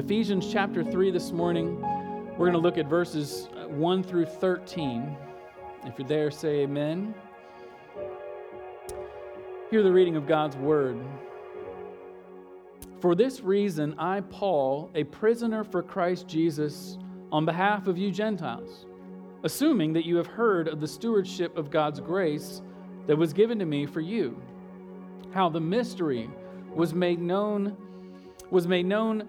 Ephesians chapter 3 this morning. We're going to look at verses uh, 1 through 13. If you're there, say amen. Hear the reading of God's word. For this reason, I, Paul, a prisoner for Christ Jesus, on behalf of you Gentiles, assuming that you have heard of the stewardship of God's grace that was given to me for you, how the mystery was made known was made known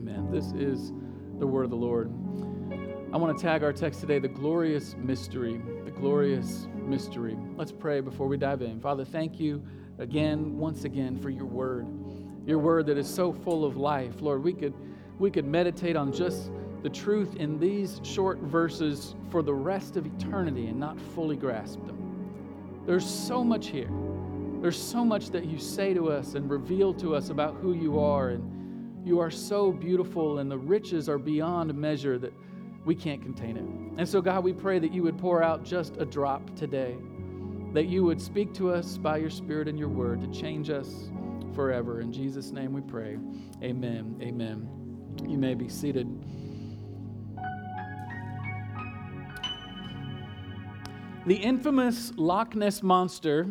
Amen. This is the word of the Lord. I want to tag our text today the glorious mystery. The glorious mystery. Let's pray before we dive in. Father, thank you again, once again, for your word. Your word that is so full of life. Lord, we could we could meditate on just the truth in these short verses for the rest of eternity and not fully grasp them. There's so much here. There's so much that you say to us and reveal to us about who you are and you are so beautiful, and the riches are beyond measure that we can't contain it. And so, God, we pray that you would pour out just a drop today, that you would speak to us by your Spirit and your word to change us forever. In Jesus' name we pray. Amen. Amen. You may be seated. The infamous Loch Ness Monster,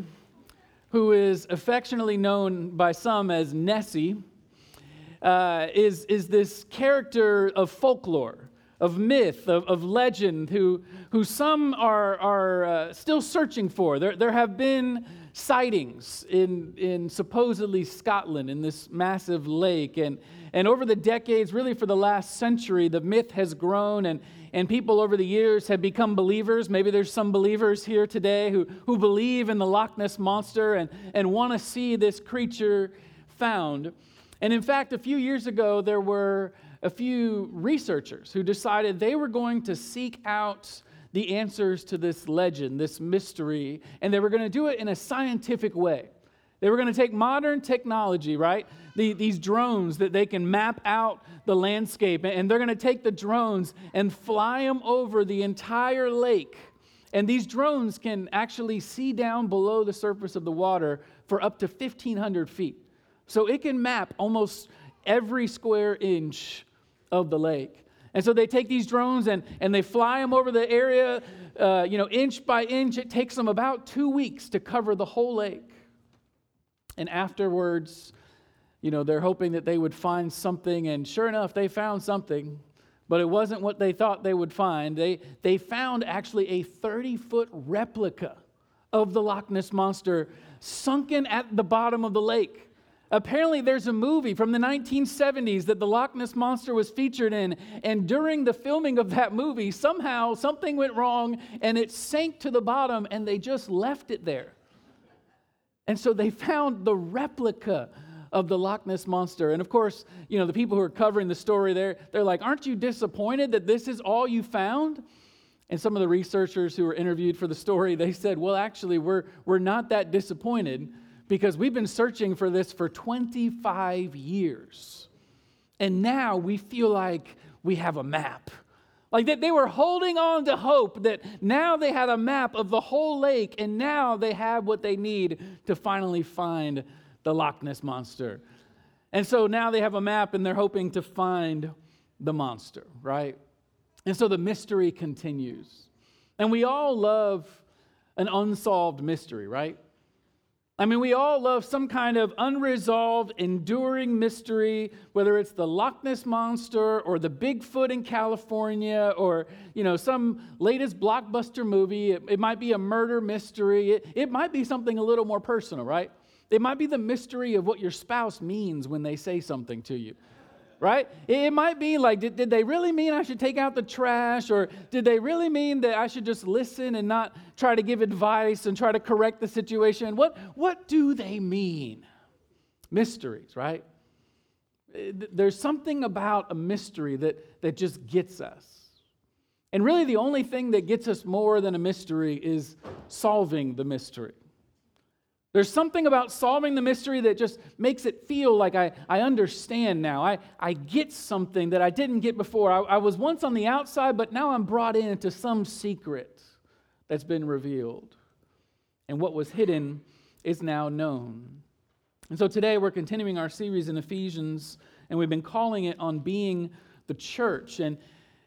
who is affectionately known by some as Nessie, uh, is, is this character of folklore, of myth, of, of legend, who, who some are, are uh, still searching for. There, there have been sightings in, in supposedly Scotland in this massive lake. And, and over the decades, really for the last century, the myth has grown and, and people over the years have become believers. Maybe there's some believers here today who, who believe in the Loch Ness Monster and, and want to see this creature found. And in fact, a few years ago, there were a few researchers who decided they were going to seek out the answers to this legend, this mystery, and they were going to do it in a scientific way. They were going to take modern technology, right? The, these drones that they can map out the landscape, and they're going to take the drones and fly them over the entire lake. And these drones can actually see down below the surface of the water for up to 1,500 feet. So it can map almost every square inch of the lake. And so they take these drones and, and they fly them over the area, uh, you know, inch by inch. It takes them about two weeks to cover the whole lake. And afterwards, you know, they're hoping that they would find something. And sure enough, they found something, but it wasn't what they thought they would find. They, they found actually a 30 foot replica of the Loch Ness Monster sunken at the bottom of the lake. Apparently, there's a movie from the 1970s that the Loch Ness Monster was featured in. And during the filming of that movie, somehow something went wrong and it sank to the bottom and they just left it there. And so they found the replica of the Loch Ness Monster. And of course, you know, the people who are covering the story there, they're like, Aren't you disappointed that this is all you found? And some of the researchers who were interviewed for the story, they said, Well, actually, we're, we're not that disappointed because we've been searching for this for 25 years. And now we feel like we have a map. Like that they were holding on to hope that now they had a map of the whole lake and now they have what they need to finally find the Loch Ness monster. And so now they have a map and they're hoping to find the monster, right? And so the mystery continues. And we all love an unsolved mystery, right? I mean, we all love some kind of unresolved, enduring mystery, whether it's the Loch Ness Monster or the Bigfoot in California or, you know, some latest blockbuster movie. It, it might be a murder mystery. It, it might be something a little more personal, right? It might be the mystery of what your spouse means when they say something to you right? It might be like, did, did they really mean I should take out the trash? Or did they really mean that I should just listen and not try to give advice and try to correct the situation? What, what do they mean? Mysteries, right? There's something about a mystery that, that just gets us. And really, the only thing that gets us more than a mystery is solving the mystery. There's something about solving the mystery that just makes it feel like I, I understand now. I, I get something that I didn't get before. I, I was once on the outside, but now I'm brought into some secret that's been revealed. And what was hidden is now known. And so today we're continuing our series in Ephesians, and we've been calling it on being the church. And,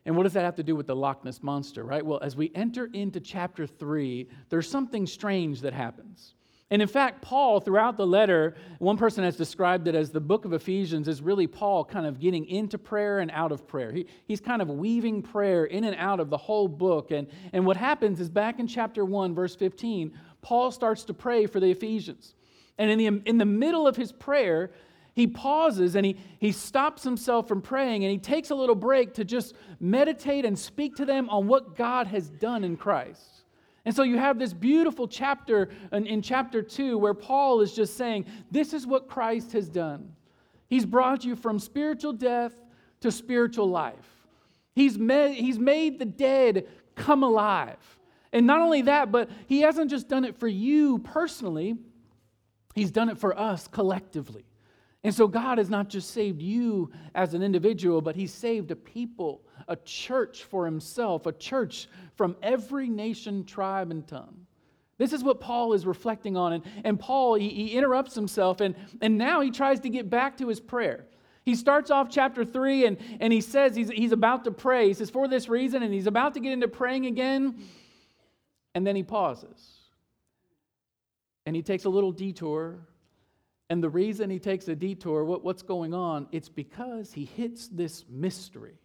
and what does that have to do with the Loch Ness Monster, right? Well, as we enter into chapter three, there's something strange that happens. And in fact, Paul, throughout the letter, one person has described it as the book of Ephesians is really Paul kind of getting into prayer and out of prayer. He, he's kind of weaving prayer in and out of the whole book. And, and what happens is back in chapter 1, verse 15, Paul starts to pray for the Ephesians. And in the, in the middle of his prayer, he pauses and he, he stops himself from praying and he takes a little break to just meditate and speak to them on what God has done in Christ. And so you have this beautiful chapter in, in, chapter 2 where Paul is just saying, This is what Christ has done. He's brought you from spiritual death to spiritual life. He's he's made the dead come alive. And not only that, but he hasn't just done it for you personally, he's done it for us collectively. And so God has not just saved you as an individual, but He saved a people, a church for Himself, a church from every nation, tribe, and tongue. This is what Paul is reflecting on. And, and Paul, he, he interrupts himself, and, and now he tries to get back to his prayer. He starts off chapter 3 and, and he says he's, he's about to pray. He says, For this reason, and he's about to get into praying again. And then he pauses. And he takes a little detour and the reason he takes a detour, what, what's going on? It's because he hits this mystery,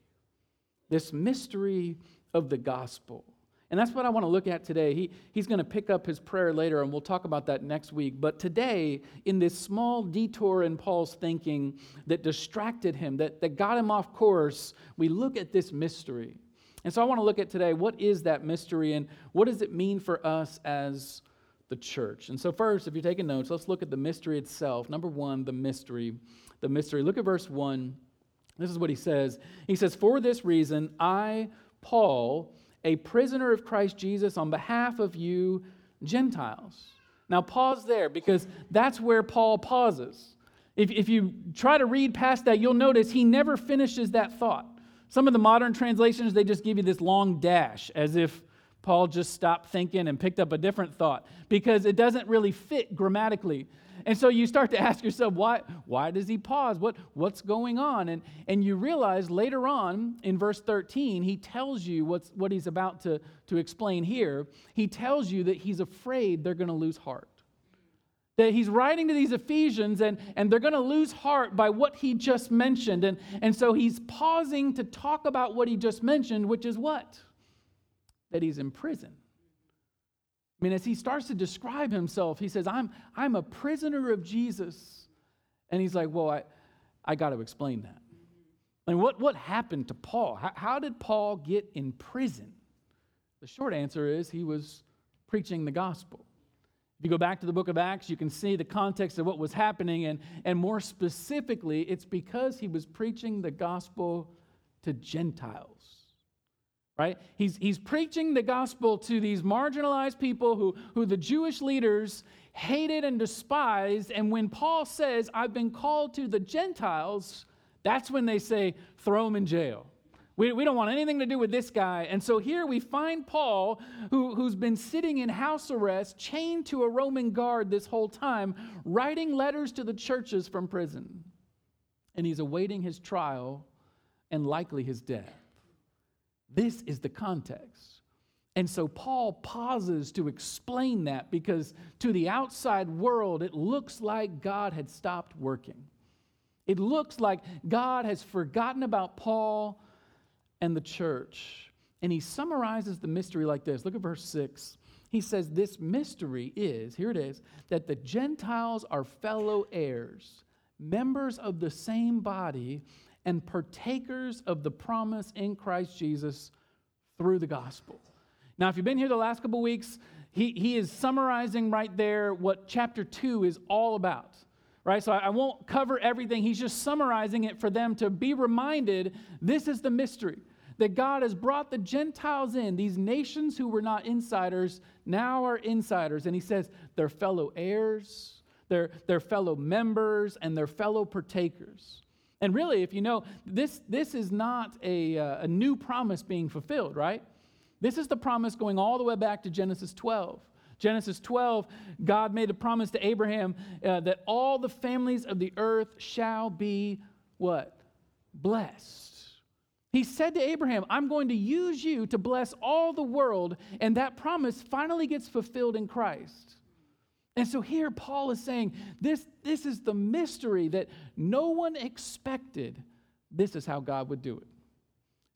this mystery of the gospel. And that's what I want to look at today. He, he's going to pick up his prayer later, and we'll talk about that next week. But today, in this small detour in Paul's thinking that distracted him, that, that got him off course, we look at this mystery. And so I want to look at today what is that mystery and what does it mean for us as the church. And so, first, if you're taking notes, let's look at the mystery itself. Number one, the mystery. The mystery. Look at verse one. This is what he says. He says, For this reason, I, Paul, a prisoner of Christ Jesus, on behalf of you Gentiles. Now, pause there because that's where Paul pauses. If, if you try to read past that, you'll notice he never finishes that thought. Some of the modern translations, they just give you this long dash as if Paul just stopped thinking and picked up a different thought because it doesn't really fit grammatically. And so you start to ask yourself, why, why does he pause? What, what's going on? And, and you realize later on in verse 13, he tells you what's, what he's about to, to explain here. He tells you that he's afraid they're going to lose heart. That he's writing to these Ephesians and, and they're going to lose heart by what he just mentioned. And, and so he's pausing to talk about what he just mentioned, which is what? That he's in prison. I mean, as he starts to describe himself, he says, I'm, I'm a prisoner of Jesus. And he's like, Well, I, I got to explain that. I mean, what, what happened to Paul? How, how did Paul get in prison? The short answer is he was preaching the gospel. If you go back to the book of Acts, you can see the context of what was happening. And, and more specifically, it's because he was preaching the gospel to Gentiles right? He's, he's preaching the gospel to these marginalized people who, who the Jewish leaders hated and despised. And when Paul says, I've been called to the Gentiles, that's when they say, throw him in jail. We, we don't want anything to do with this guy. And so here we find Paul, who, who's been sitting in house arrest, chained to a Roman guard this whole time, writing letters to the churches from prison. And he's awaiting his trial and likely his death. This is the context. And so Paul pauses to explain that because to the outside world, it looks like God had stopped working. It looks like God has forgotten about Paul and the church. And he summarizes the mystery like this. Look at verse 6. He says, This mystery is, here it is, that the Gentiles are fellow heirs, members of the same body, and partakers of the promise in Christ Jesus through the gospel. Now, if you've been here the last couple weeks, he, he is summarizing right there what chapter 2 is all about right? So I won't cover everything. He's just summarizing it for them to be reminded this is the mystery that God has brought the Gentiles in, these nations who were not insiders now are insiders. And he says they're fellow heirs, they're, they're fellow members, and they're fellow partakers. And really, if you know, this, this is not a, uh, a new promise being fulfilled, right? This is the promise going all the way back to Genesis 12. Genesis 12, God made a promise to Abraham uh, that all the families of the earth shall be what? Blessed. He said to Abraham, I'm going to use you to bless all the world. And that promise finally gets fulfilled in Christ. And so here Paul is saying this, this is the mystery that no one expected. This is how God would do it.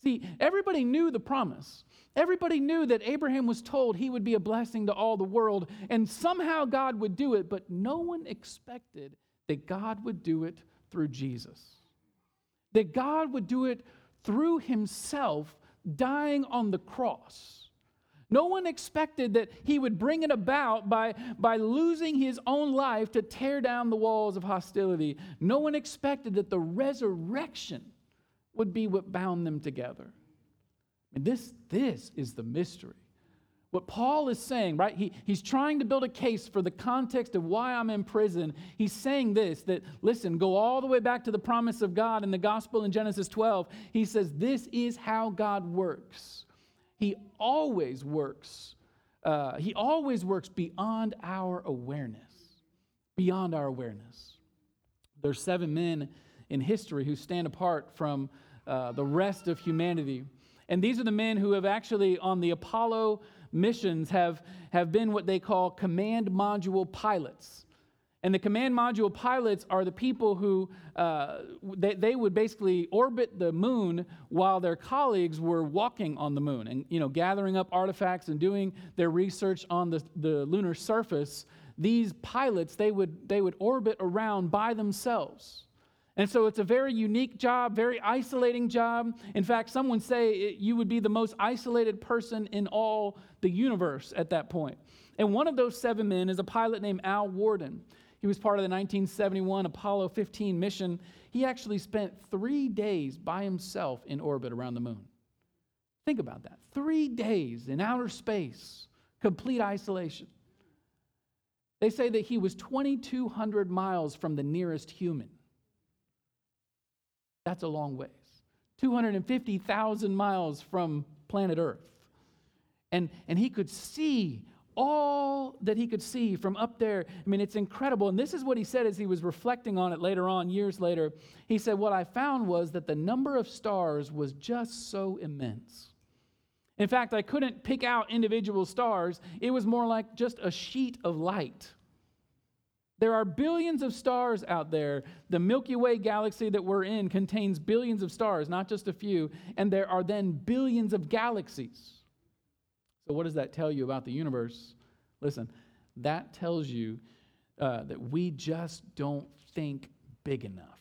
See, everybody knew the promise. Everybody knew that Abraham was told he would be a blessing to all the world, and somehow God would do it, but no one expected that God would do it through Jesus. That God would do it through himself dying on the cross. No one expected that he would bring it about by, by losing his own life to tear down the walls of hostility. No one expected that the resurrection would be what bound them together. And this, this is the mystery. What Paul is saying, right? He, he's trying to build a case for the context of why I'm in prison. He's saying this that, listen, go all the way back to the promise of God in the gospel in Genesis 12. He says, This is how God works. He always works. Uh, he always works beyond our awareness. Beyond our awareness. There's seven men in history who stand apart from uh, the rest of humanity. And these are the men who have actually, on the Apollo missions have, have been what they call command module pilots. And the command module pilots are the people who uh, they, they would basically orbit the moon while their colleagues were walking on the moon and you know gathering up artifacts and doing their research on the, the lunar surface. These pilots they would they would orbit around by themselves. And so it's a very unique job, very isolating job. In fact, some would say it, you would be the most isolated person in all the universe at that point. And one of those seven men is a pilot named Al Worden. He was part of the 1971 Apollo 15 mission. He actually spent three days by himself in orbit around the moon. Think about that. Three days in outer space, complete isolation. They say that he was 2,200 miles from the nearest human. That's a long ways. 250,000 miles from planet Earth. And, and he could see all that he could see from up there. I mean, it's incredible. And this is what he said as he was reflecting on it later on, years later. He said, What I found was that the number of stars was just so immense. In fact, I couldn't pick out individual stars, it was more like just a sheet of light. There are billions of stars out there. The Milky Way galaxy that we're in contains billions of stars, not just a few, and there are then billions of galaxies. So, what does that tell you about the universe? Listen, that tells you uh, that we just don't think big enough.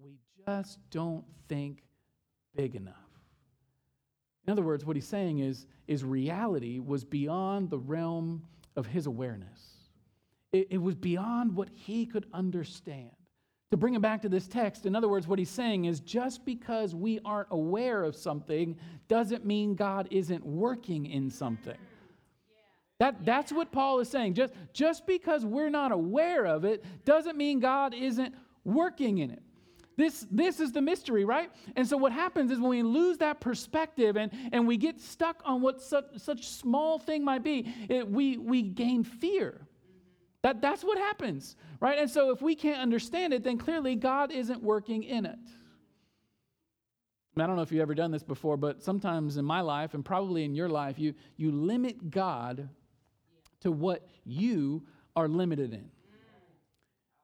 We just don't think big enough. In other words, what he's saying is, is reality was beyond the realm of his awareness. It, it was beyond what he could understand. To bring it back to this text, in other words, what he's saying is just because we aren't aware of something doesn't mean God isn't working in something. That, that's what Paul is saying. Just, just because we're not aware of it doesn't mean God isn't working in it. This, this is the mystery, right? And so what happens is when we lose that perspective and, and we get stuck on what such, such small thing might be, it, we, we gain fear. That, that's what happens, right? And so if we can't understand it, then clearly God isn't working in it. I don't know if you've ever done this before, but sometimes in my life and probably in your life, you, you limit God to what you are limited in.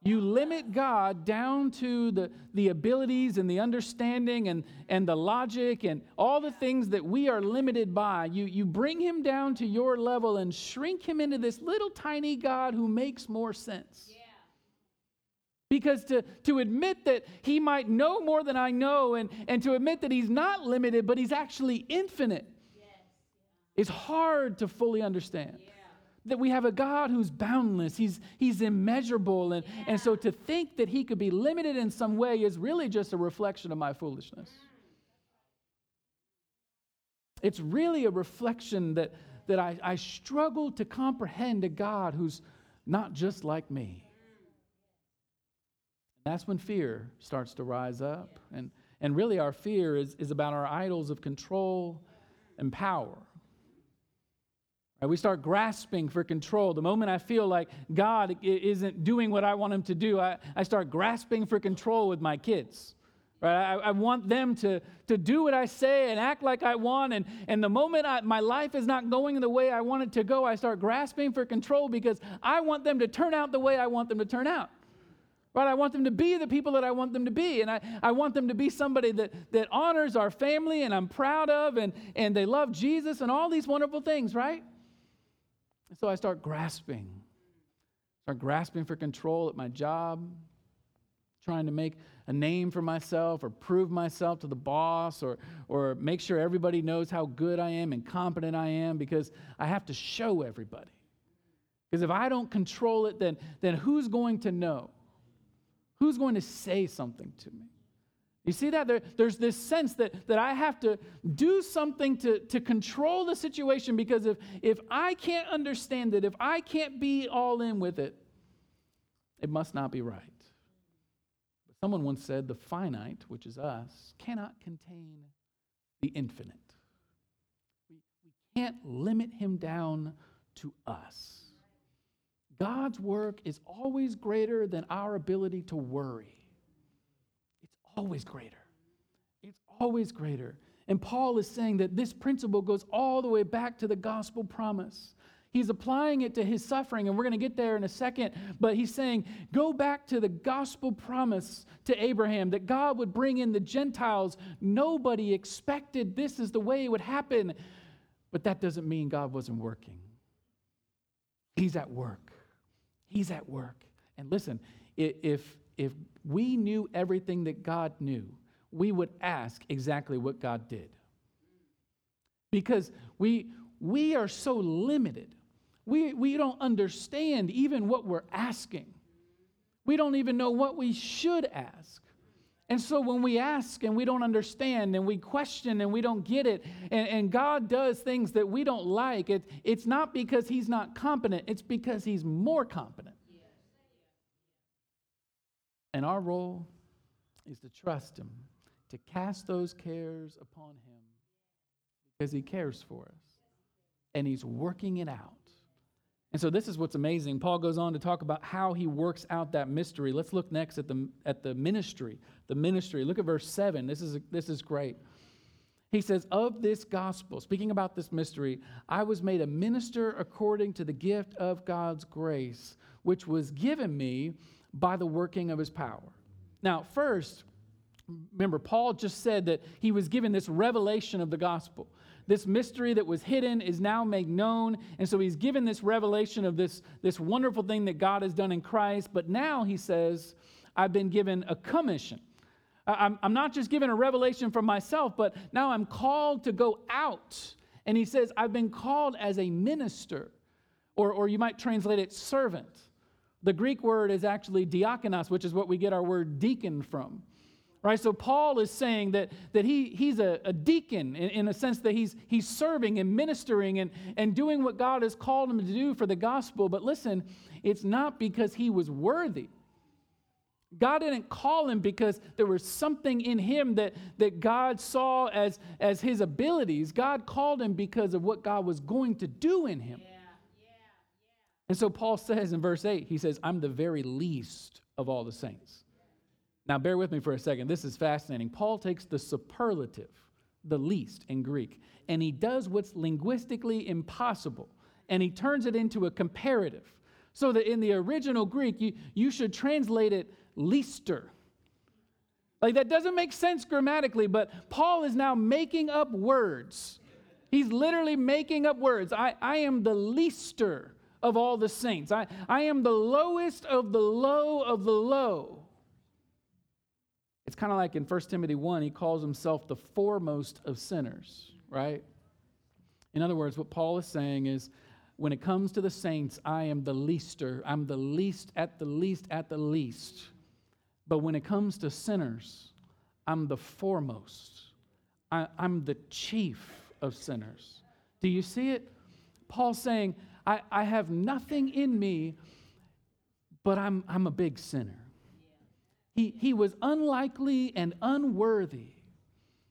You limit God down to the, the abilities and the understanding and, and the logic and all the things that we are limited by. You, you bring him down to your level and shrink him into this little tiny God who makes more sense. Because to, to admit that he might know more than I know and, and to admit that he's not limited, but he's actually infinite, yes. is hard to fully understand. Yeah. That we have a God who's boundless, he's, he's immeasurable. And, yeah. and so to think that he could be limited in some way is really just a reflection of my foolishness. It's really a reflection that, that I, I struggle to comprehend a God who's not just like me. That's when fear starts to rise up. And, and really, our fear is, is about our idols of control and power. Right, we start grasping for control. The moment I feel like God isn't doing what I want him to do, I, I start grasping for control with my kids. Right? I, I, want them to, to do what I say and act like I want. And, and the moment I, my life is not going the way I want it to go, I start grasping for control because I want them to turn out the way I want them to turn out. Right? I want them to be the people that I want them to be. And I, I want them to be somebody that, that honors our family and I'm proud of and, and they love Jesus and all these wonderful things, right? And so I start grasping. Start grasping for control at my job, trying to make a name for myself or prove myself to the boss or, or make sure everybody knows how good I am and competent I am because I have to show everybody. Because if I don't control it, then, then who's going to know? Who's going to say something to me? You see that? There, there's this sense that, that I have to do something to, to control the situation because if, if I can't understand it, if I can't be all in with it, it must not be right. But someone once said the finite, which is us, cannot contain the infinite. We, we can't limit him down to us. God's work is always greater than our ability to worry. Always greater. It's always greater. And Paul is saying that this principle goes all the way back to the gospel promise. He's applying it to his suffering, and we're going to get there in a second. But he's saying, go back to the gospel promise to Abraham that God would bring in the Gentiles. Nobody expected this is the way it would happen. But that doesn't mean God wasn't working, He's at work. He's at work. And listen, if, if we knew everything that God knew, we would ask exactly what God did. Because we, we are so limited. We, we don't understand even what we're asking. We don't even know what we should ask. And so when we ask and we don't understand and we question and we don't get it, and, and God does things that we don't like, it, it's not because He's not competent, it's because He's more competent. And our role is to trust Him, to cast those cares upon Him because He cares for us and He's working it out. And so this is what's amazing. Paul goes on to talk about how he works out that mystery. Let's look next at the, at the ministry. The ministry. Look at verse 7. This is, this is great. He says, Of this gospel, speaking about this mystery, I was made a minister according to the gift of God's grace, which was given me by the working of his power. Now, first, remember, Paul just said that he was given this revelation of the gospel. This mystery that was hidden is now made known. And so he's given this revelation of this, this wonderful thing that God has done in Christ. But now he says, I've been given a commission. I'm, I'm not just given a revelation for myself, but now I'm called to go out. And he says, I've been called as a minister, or, or you might translate it servant. The Greek word is actually diakonos, which is what we get our word deacon from. Right? So Paul is saying that, that he, he's a, a deacon in, in a sense that he's, he's serving and ministering and, and doing what God has called him to do for the gospel. But listen, it's not because he was worthy. God didn't call him because there was something in him that, that God saw as, as his abilities. God called him because of what God was going to do in him. Yeah. And so Paul says in verse 8, he says, I'm the very least of all the saints. Now, bear with me for a second. This is fascinating. Paul takes the superlative, the least in Greek, and he does what's linguistically impossible, and he turns it into a comparative. So that in the original Greek, you, you should translate it leaster. Like that doesn't make sense grammatically, but Paul is now making up words. He's literally making up words. I, I am the leaster of all the saints. I, I am the lowest of the low of the low. It's kind of like in 1 Timothy 1, he calls himself the foremost of sinners, right? In other words, what Paul is saying is when it comes to the saints, I am the leaster. I'm the least at the least at the least. But when it comes to sinners, I'm the foremost. I, I'm the chief of sinners. Do you see it? Paul's saying, I, I have nothing in me, but I'm, I'm a big sinner. He, he was unlikely and unworthy.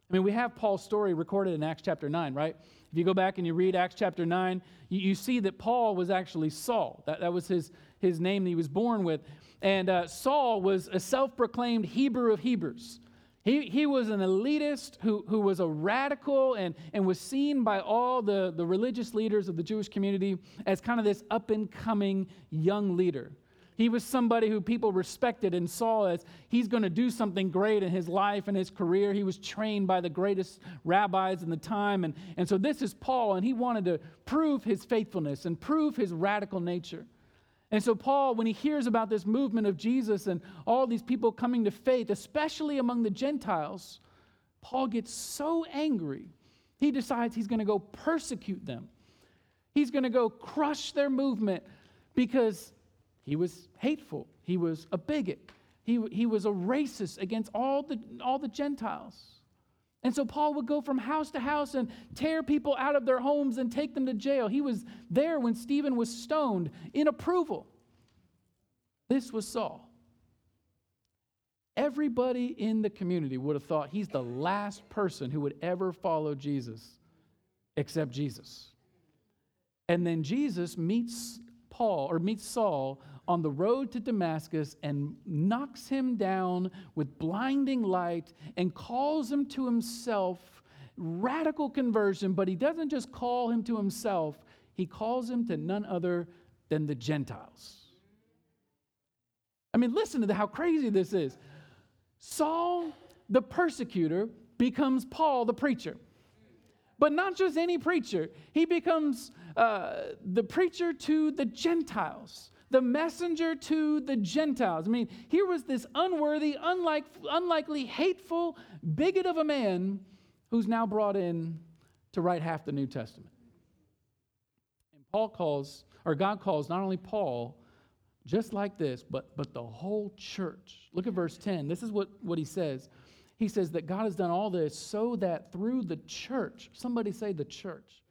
I mean, we have Paul's story recorded in Acts chapter 9, right? If you go back and you read Acts chapter 9, you, you see that Paul was actually Saul. That, that was his, his name that he was born with. And uh, Saul was a self proclaimed Hebrew of Hebrews. He, he was an elitist who, who was a radical and, and was seen by all the, the religious leaders of the Jewish community as kind of this up and coming young leader. He was somebody who people respected and saw as he's going to do something great in his life and his career. He was trained by the greatest rabbis in the time. And, and so this is Paul, and he wanted to prove his faithfulness and prove his radical nature. And so, Paul, when he hears about this movement of Jesus and all these people coming to faith, especially among the Gentiles, Paul gets so angry, he decides he's going to go persecute them. He's going to go crush their movement because he was hateful, he was a bigot, he, he was a racist against all the, all the Gentiles. And so Paul would go from house to house and tear people out of their homes and take them to jail. He was there when Stephen was stoned in approval. This was Saul. Everybody in the community would have thought he's the last person who would ever follow Jesus except Jesus. And then Jesus meets Paul or meets Saul on the road to Damascus and knocks him down with blinding light and calls him to himself. Radical conversion, but he doesn't just call him to himself, he calls him to none other than the Gentiles. I mean, listen to how crazy this is. Saul, the persecutor, becomes Paul, the preacher. But not just any preacher, he becomes uh, the preacher to the Gentiles the messenger to the Gentiles. I mean, here was this unworthy, unlike, unlikely, hateful bigot of a man who's now brought in to write half the New Testament. And Paul calls, or God calls not only Paul, just like this, but, but the whole church. Look at verse 10. This is what, what he says. He says that God has done all this so that through the church, somebody say the church,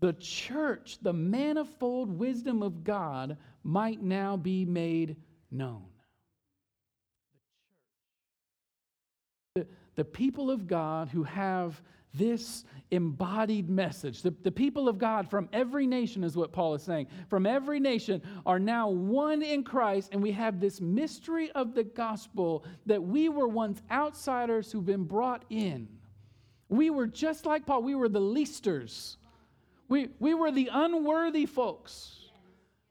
the church, the manifold wisdom of God might now be made known. The, the people of God who have this embodied message. The, the people of God from every nation, is what Paul is saying, from every nation are now one in Christ, and we have this mystery of the gospel that we were once outsiders who've been brought in. We were just like Paul, we were the leasters. We, we were the unworthy folks.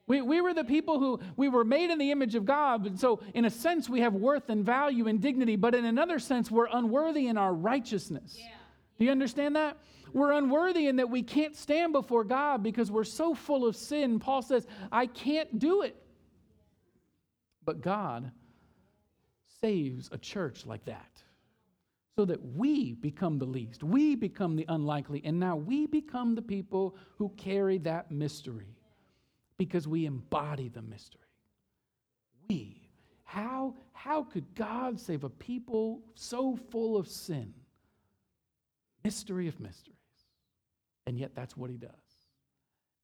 We, we were the people who we were made in the image of God. And so, in a sense, we have worth and value and dignity, but in another sense, we're unworthy in our righteousness. Yeah. Do you understand that? We're unworthy in that we can't stand before God because we're so full of sin. Paul says, I can't do it. But God saves a church like that so that we become the least, we become the unlikely, and now we become the people who carry that mystery because we embody the mystery. We. How, how could God save a people so full of sin? Mystery of mysteries. And yet that's what he does.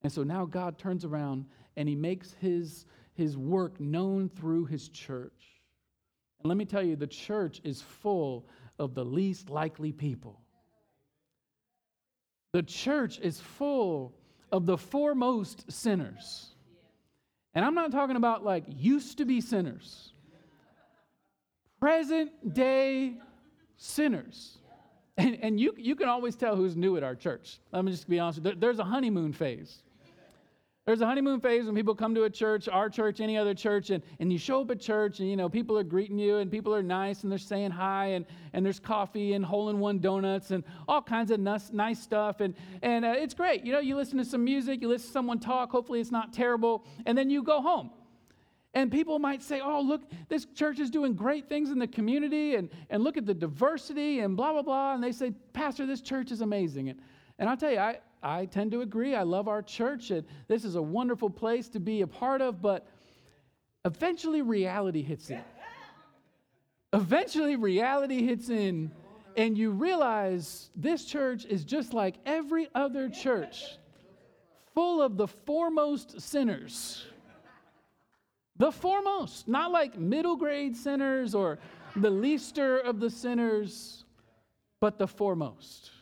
And so now God turns around and he makes his, his work known through his church. And let me tell you, the church is full of the least likely people. The church is full of the foremost sinners. And I'm not talking about like used to be sinners, present day sinners. And, and you, you can always tell who's new at our church. Let me just be honest. There, there's a honeymoon phase. There's a honeymoon phase when people come to a church, our church, any other church, and, and you show up at church and, you know, people are greeting you and people are nice and they're saying hi and, and there's coffee and hole-in-one donuts and all kinds of nice, nice stuff. And, and uh, it's great. You know, you listen to some music, you listen to someone talk, hopefully it's not terrible, and then you go home. And people might say, oh, look, this church is doing great things in the community and, and look at the diversity and blah, blah, blah. And they say, Pastor, this church is amazing. And, and I'll tell you, I, I tend to agree. I love our church, and this is a wonderful place to be a part of, but eventually reality hits in. Eventually, reality hits in, and you realize this church is just like every other church, full of the foremost sinners. The foremost, not like middle grade sinners or the leaster of the sinners, but the foremost.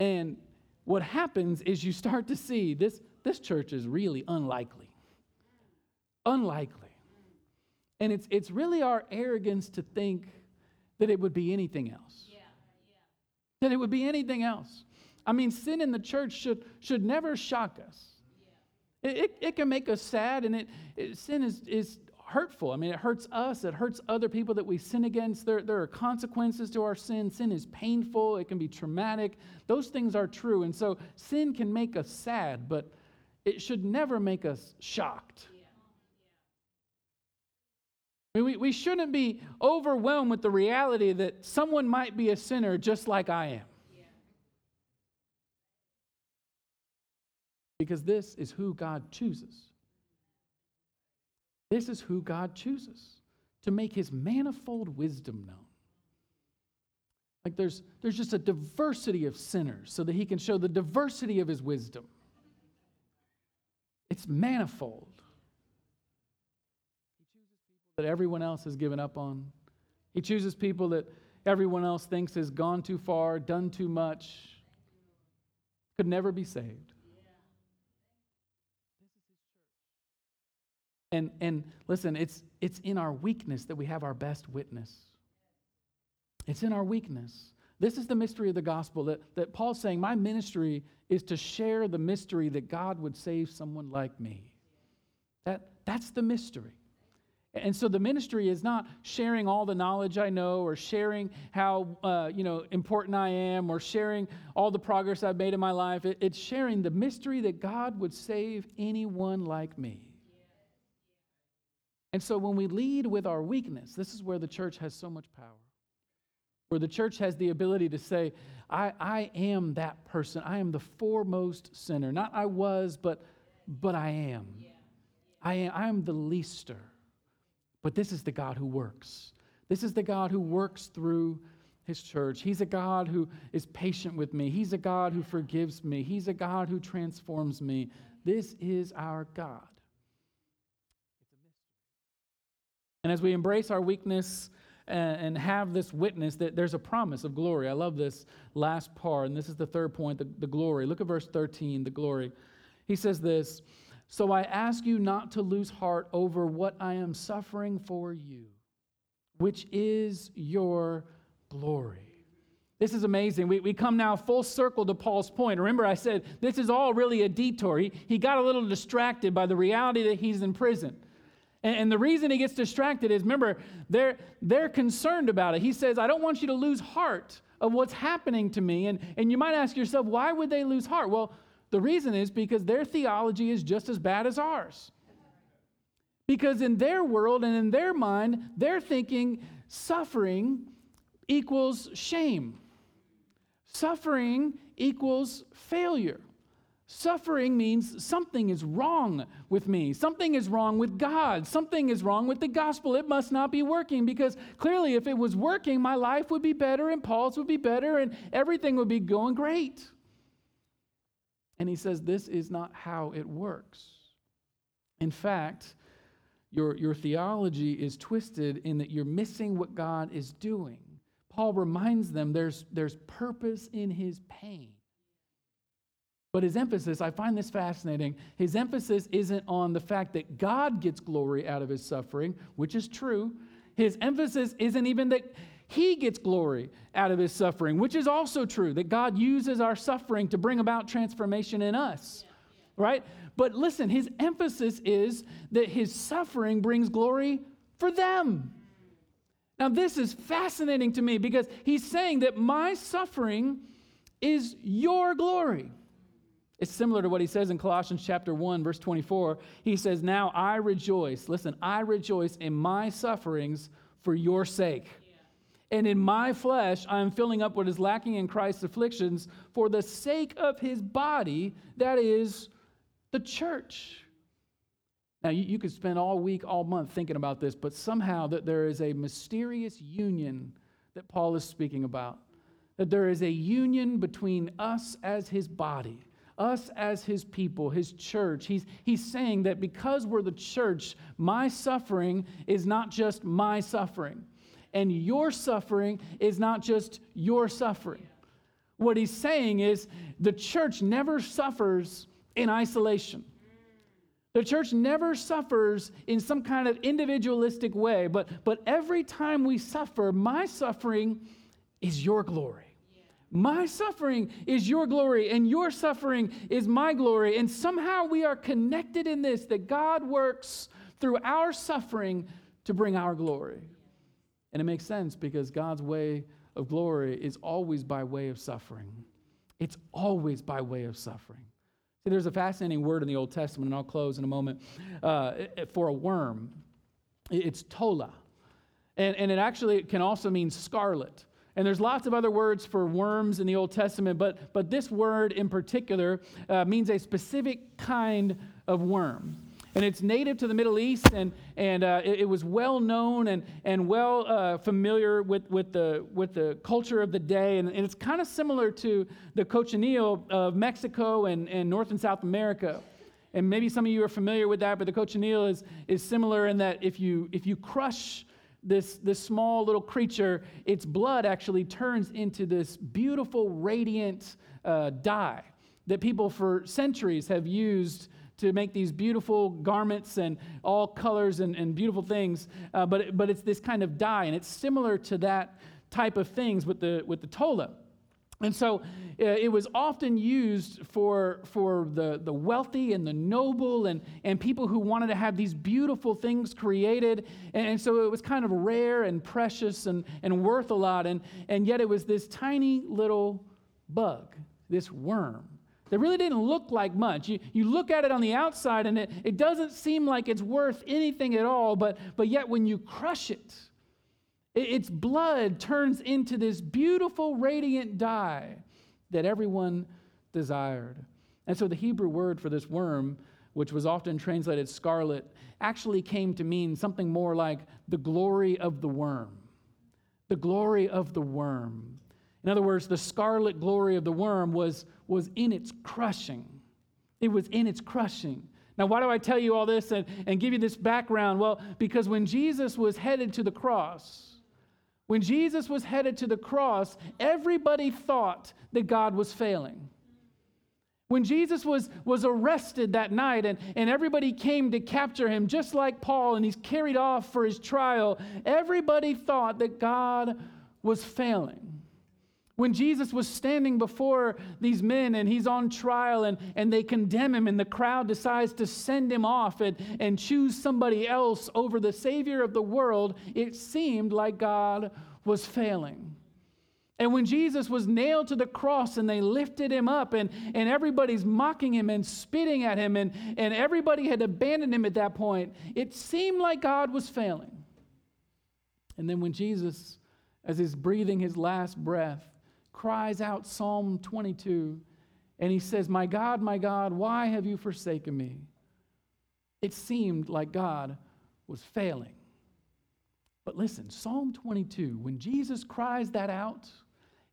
And what happens is you start to see this, this church is really unlikely. Unlikely. And it's, it's really our arrogance to think that it would be anything else. Yeah, yeah. That it would be anything else. I mean, sin in the church should, should never shock us. Yeah. It, it, it, can make us sad, and it, it sin is, is hurtful. I mean, it hurts us, it hurts other people that we sin against. There, there are consequences to our sin. Sin is painful, it can be traumatic. Those things are true. And so sin can make us sad, but it should never make us shocked. I mean, we, we shouldn't be overwhelmed with the reality that someone might be a sinner just like I am. Because this is who God chooses. This is who God chooses to make his manifold wisdom known. Like there's, there's just a diversity of sinners so that he can show the diversity of his wisdom. It's manifold. He chooses people that everyone else has given up on. He chooses people that everyone else thinks has gone too far, done too much, could never be saved. And, and listen, it's, it's in our weakness that we have our best witness. It's in our weakness. This is the mystery of the gospel that, that Paul's saying, My ministry is to share the mystery that God would save someone like me. That, that's the mystery. And so the ministry is not sharing all the knowledge I know or sharing how uh, you know, important I am or sharing all the progress I've made in my life. It, it's sharing the mystery that God would save anyone like me. And so when we lead with our weakness, this is where the church has so much power. Where the church has the ability to say, I, I am that person. I am the foremost sinner. Not I was, but, but I am. I am I am the leaster. But this is the God who works. This is the God who works through his church. He's a God who is patient with me. He's a God who forgives me. He's a God who transforms me. This is our God. And as we embrace our weakness uh, and have this witness that there's a promise of glory. I love this last part, and this is the third point the, the glory. Look at verse 13, the glory. He says this So I ask you not to lose heart over what I am suffering for you, which is your glory. This is amazing. We, we come now full circle to Paul's point. Remember, I said this is all really a detour. He, he got a little distracted by the reality that he's in prison. And, and the reason he gets distracted is remember, they're, they're concerned about it. He says, I don't want you to lose heart of what's happening to me. And, and you might ask yourself, why would they lose heart? Well, the reason is because their theology is just as bad as ours. Because in their world and in their mind, they're thinking suffering equals shame, suffering equals failure. Suffering means something is wrong with me. Something is wrong with God. Something is wrong with the gospel. It must not be working because clearly, if it was working, my life would be better and Paul's would be better and everything would be going great. And he says, This is not how it works. In fact, your, your theology is twisted in that you're missing what God is doing. Paul reminds them there's, there's purpose in his pain. But his emphasis, I find this fascinating, his emphasis isn't on the fact that God gets glory out of his suffering, which is true. His emphasis isn't even that he gets glory out of his suffering, which is also true, that God uses our suffering to bring about transformation in us, right? But listen, his emphasis is that his suffering brings glory for them. Now, this is fascinating to me because he's saying that my suffering is your glory. It's similar to what he says in Colossians chapter 1 verse 24. He says, "Now I rejoice. Listen, I rejoice in my sufferings for your sake." And in my flesh, I am filling up what is lacking in Christ's afflictions for the sake of his body, that is the church. Now, you, you could spend all week, all month thinking about this, but somehow that there is a mysterious union that Paul is speaking about. That there is a union between us as his body us as his people, his church. He's, he's saying that because we're the church, my suffering is not just my suffering, and your suffering is not just your suffering. What he's saying is the church never suffers in isolation. The church never suffers in some kind of individualistic way, but, but every time we suffer, my suffering is your glory. My suffering is your glory, and your suffering is my glory. And somehow we are connected in this that God works through our suffering to bring our glory. And it makes sense because God's way of glory is always by way of suffering. It's always by way of suffering. See, there's a fascinating word in the Old Testament, and I'll close in a moment, uh, for a worm. It's tola. And, and it actually can also mean scarlet. And there's lots of other words for worms in the Old Testament, but, but this word in particular uh, means a specific kind of worm. And it's native to the Middle East, and, and uh, it, it, was well known and, and well uh, familiar with, with, the, with the culture of the day. And, and it's kind of similar to the cochineal of Mexico and, and North and South America. And maybe some of you are familiar with that, but the cochineal is, is similar in that if you, if you crush this, this small little creature, its blood actually turns into this beautiful, radiant uh, dye that people for centuries have used to make these beautiful garments and all colors and, and beautiful things. Uh, but, but it's this kind of dye, and it's similar to that type of things with the, with the tola. And so uh, it was often used for, for the, the wealthy and the noble and, and people who wanted to have these beautiful things created. And, so it was kind of rare and precious and, and worth a lot. And, and yet it was this tiny little bug, this worm, that really didn't look like much. You, you look at it on the outside and it, it doesn't seem like it's worth anything at all, but, but yet when you crush it, its blood turns into this beautiful, radiant dye that everyone desired. And so the Hebrew word for this worm, which was often translated scarlet, actually came to mean something more like the glory of the worm. The glory of the worm. In other words, the scarlet glory of the worm was, was in its crushing. It was in its crushing. Now, why do I tell you all this and, and give you this background? Well, because when Jesus was headed to the cross, when Jesus was headed to the cross, everybody thought that God was failing. When Jesus was, was arrested that night and, and everybody came to capture him, just like Paul, and he's carried off for his trial, everybody thought that God was failing. When Jesus was standing before these men and he's on trial and, and they condemn him, and the crowd decides to send him off and, and choose somebody else over the Savior of the world, it seemed like God was failing. And when Jesus was nailed to the cross and they lifted him up, and, and everybody's mocking him and spitting at him, and, and everybody had abandoned him at that point, it seemed like God was failing. And then when Jesus, as he's breathing his last breath, cries out Psalm 22, and he says, My God, my God, why have you forsaken me? It seemed like God was failing. But listen, Psalm 22, when Jesus cries that out,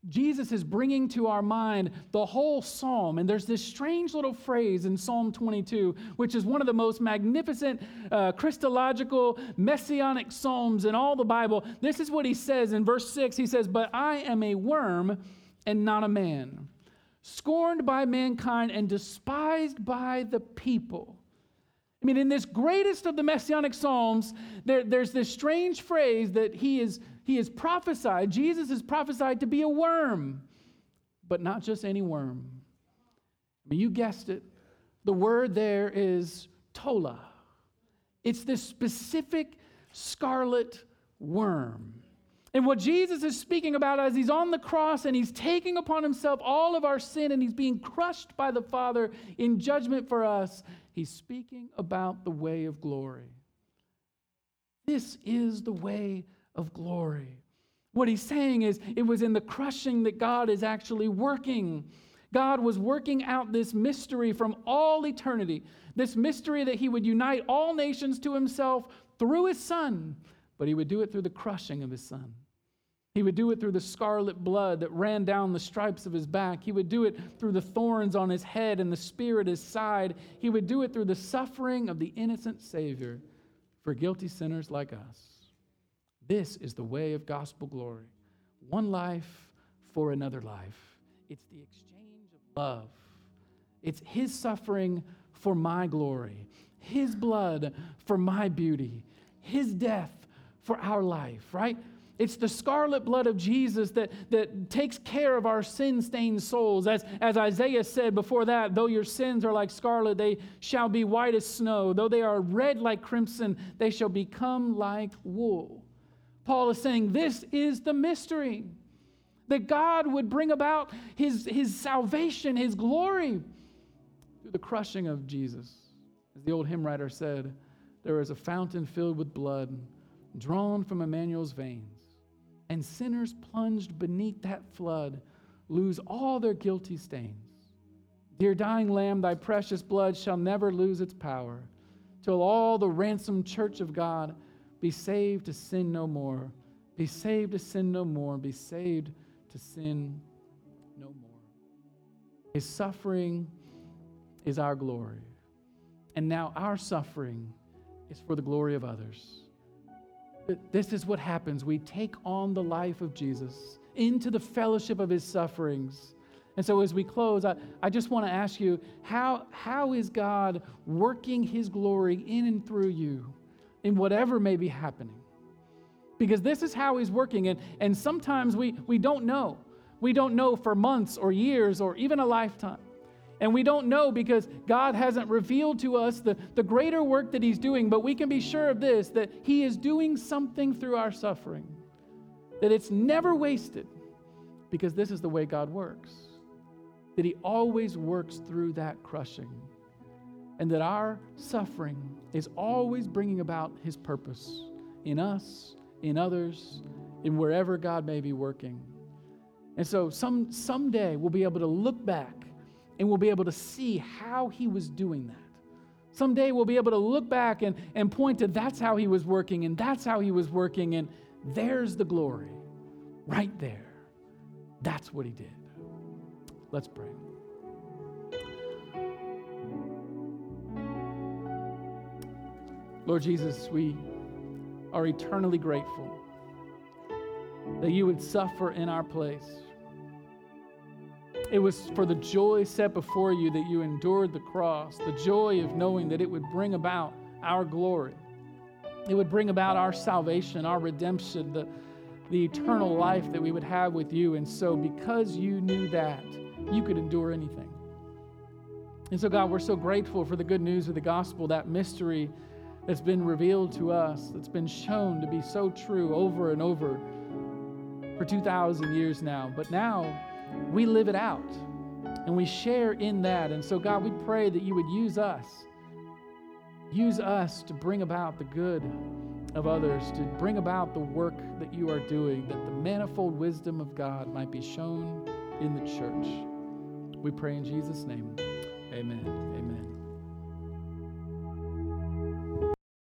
Jesus is bringing to our mind the whole psalm. And there's this strange little phrase in Psalm 22, which is one of the most magnificent uh, Christological messianic psalms in all the Bible. This is what he says in verse 6. He says, But I am a worm and not a man, scorned by mankind and despised by the people. I mean, in this greatest of the messianic psalms, there, there's this strange phrase that he is he is prophesied, Jesus is prophesied to be a worm, but not just any worm. I mean, you guessed it. The word there is tola. It's this specific scarlet worm. And what Jesus is speaking about as he's on the cross and he's taking upon himself all of our sin and he's being crushed by the Father in judgment for us, he's speaking about the way of glory. This is the way of glory. What he's saying is, it was in the crushing that God is actually working. God was working out this mystery from all eternity, this mystery that he would unite all nations to himself through his son, but he would do it through the crushing of his son. He would do it through the scarlet blood that ran down the stripes of his back. He would do it through the thorns on his head and the spear at his side. He would do it through the suffering of the innocent Savior for guilty sinners like us. This is the way of gospel glory. One life for another life. It's the exchange of love. It's His suffering for my glory, His blood for my beauty, His death for our life, right? It's the scarlet blood of Jesus that, that takes care of our sin stained souls. As, as Isaiah said before that, though your sins are like scarlet, they shall be white as snow. Though they are red like crimson, they shall become like wool. Paul is saying this is the mystery that God would bring about his, his salvation, his glory through the crushing of Jesus. As the old hymn writer said, there is a fountain filled with blood drawn from Emmanuel's veins, and sinners plunged beneath that flood lose all their guilty stains. Dear dying Lamb, thy precious blood shall never lose its power till all the ransomed church of God be saved to sin no more. Be saved to sin no more. Be saved to sin no more. His suffering is our glory. And now our suffering is for the glory of others. This is what happens. We take on the life of Jesus into the fellowship of his sufferings. And so, as we close, I, I just want to ask you how, how is God working his glory in and through you? In whatever may be happening. Because this is how he's working. And, and sometimes we, we don't know. We don't know for months or years or even a lifetime. And we don't know because God hasn't revealed to us the, the greater work that He's doing, but we can be sure of this that He is doing something through our suffering, that it's never wasted because this is the way God works, that He always works through that crushing and that our suffering is always bringing about His purpose in us, in others, in wherever God may be working. And so some, someday we'll be able to look back and we'll be able to see how He was doing that. Someday we'll be able to look back and, and point to that's how He was working and that's how He was working, and there's the glory right there. That's what He did. Let's pray. Lord Jesus, we are eternally grateful that you would suffer in our place. It was for the joy set before you that you endured the cross, the joy of knowing that it would bring about our glory. It would bring about our salvation, our redemption, the, the eternal life that we would have with you. And so, because you knew that, you could endure anything. And so, God, we're so grateful for the good news of the gospel, that mystery that's been revealed to us, that's been shown to be so true over and over for 2,000 years now. But now we live it out and we share in that. And so, God, we pray that you would use us. Use us to bring about the good of others, to bring about the work that you are doing, that the manifold wisdom of God might be shown in the church. We pray in Jesus' name. Amen.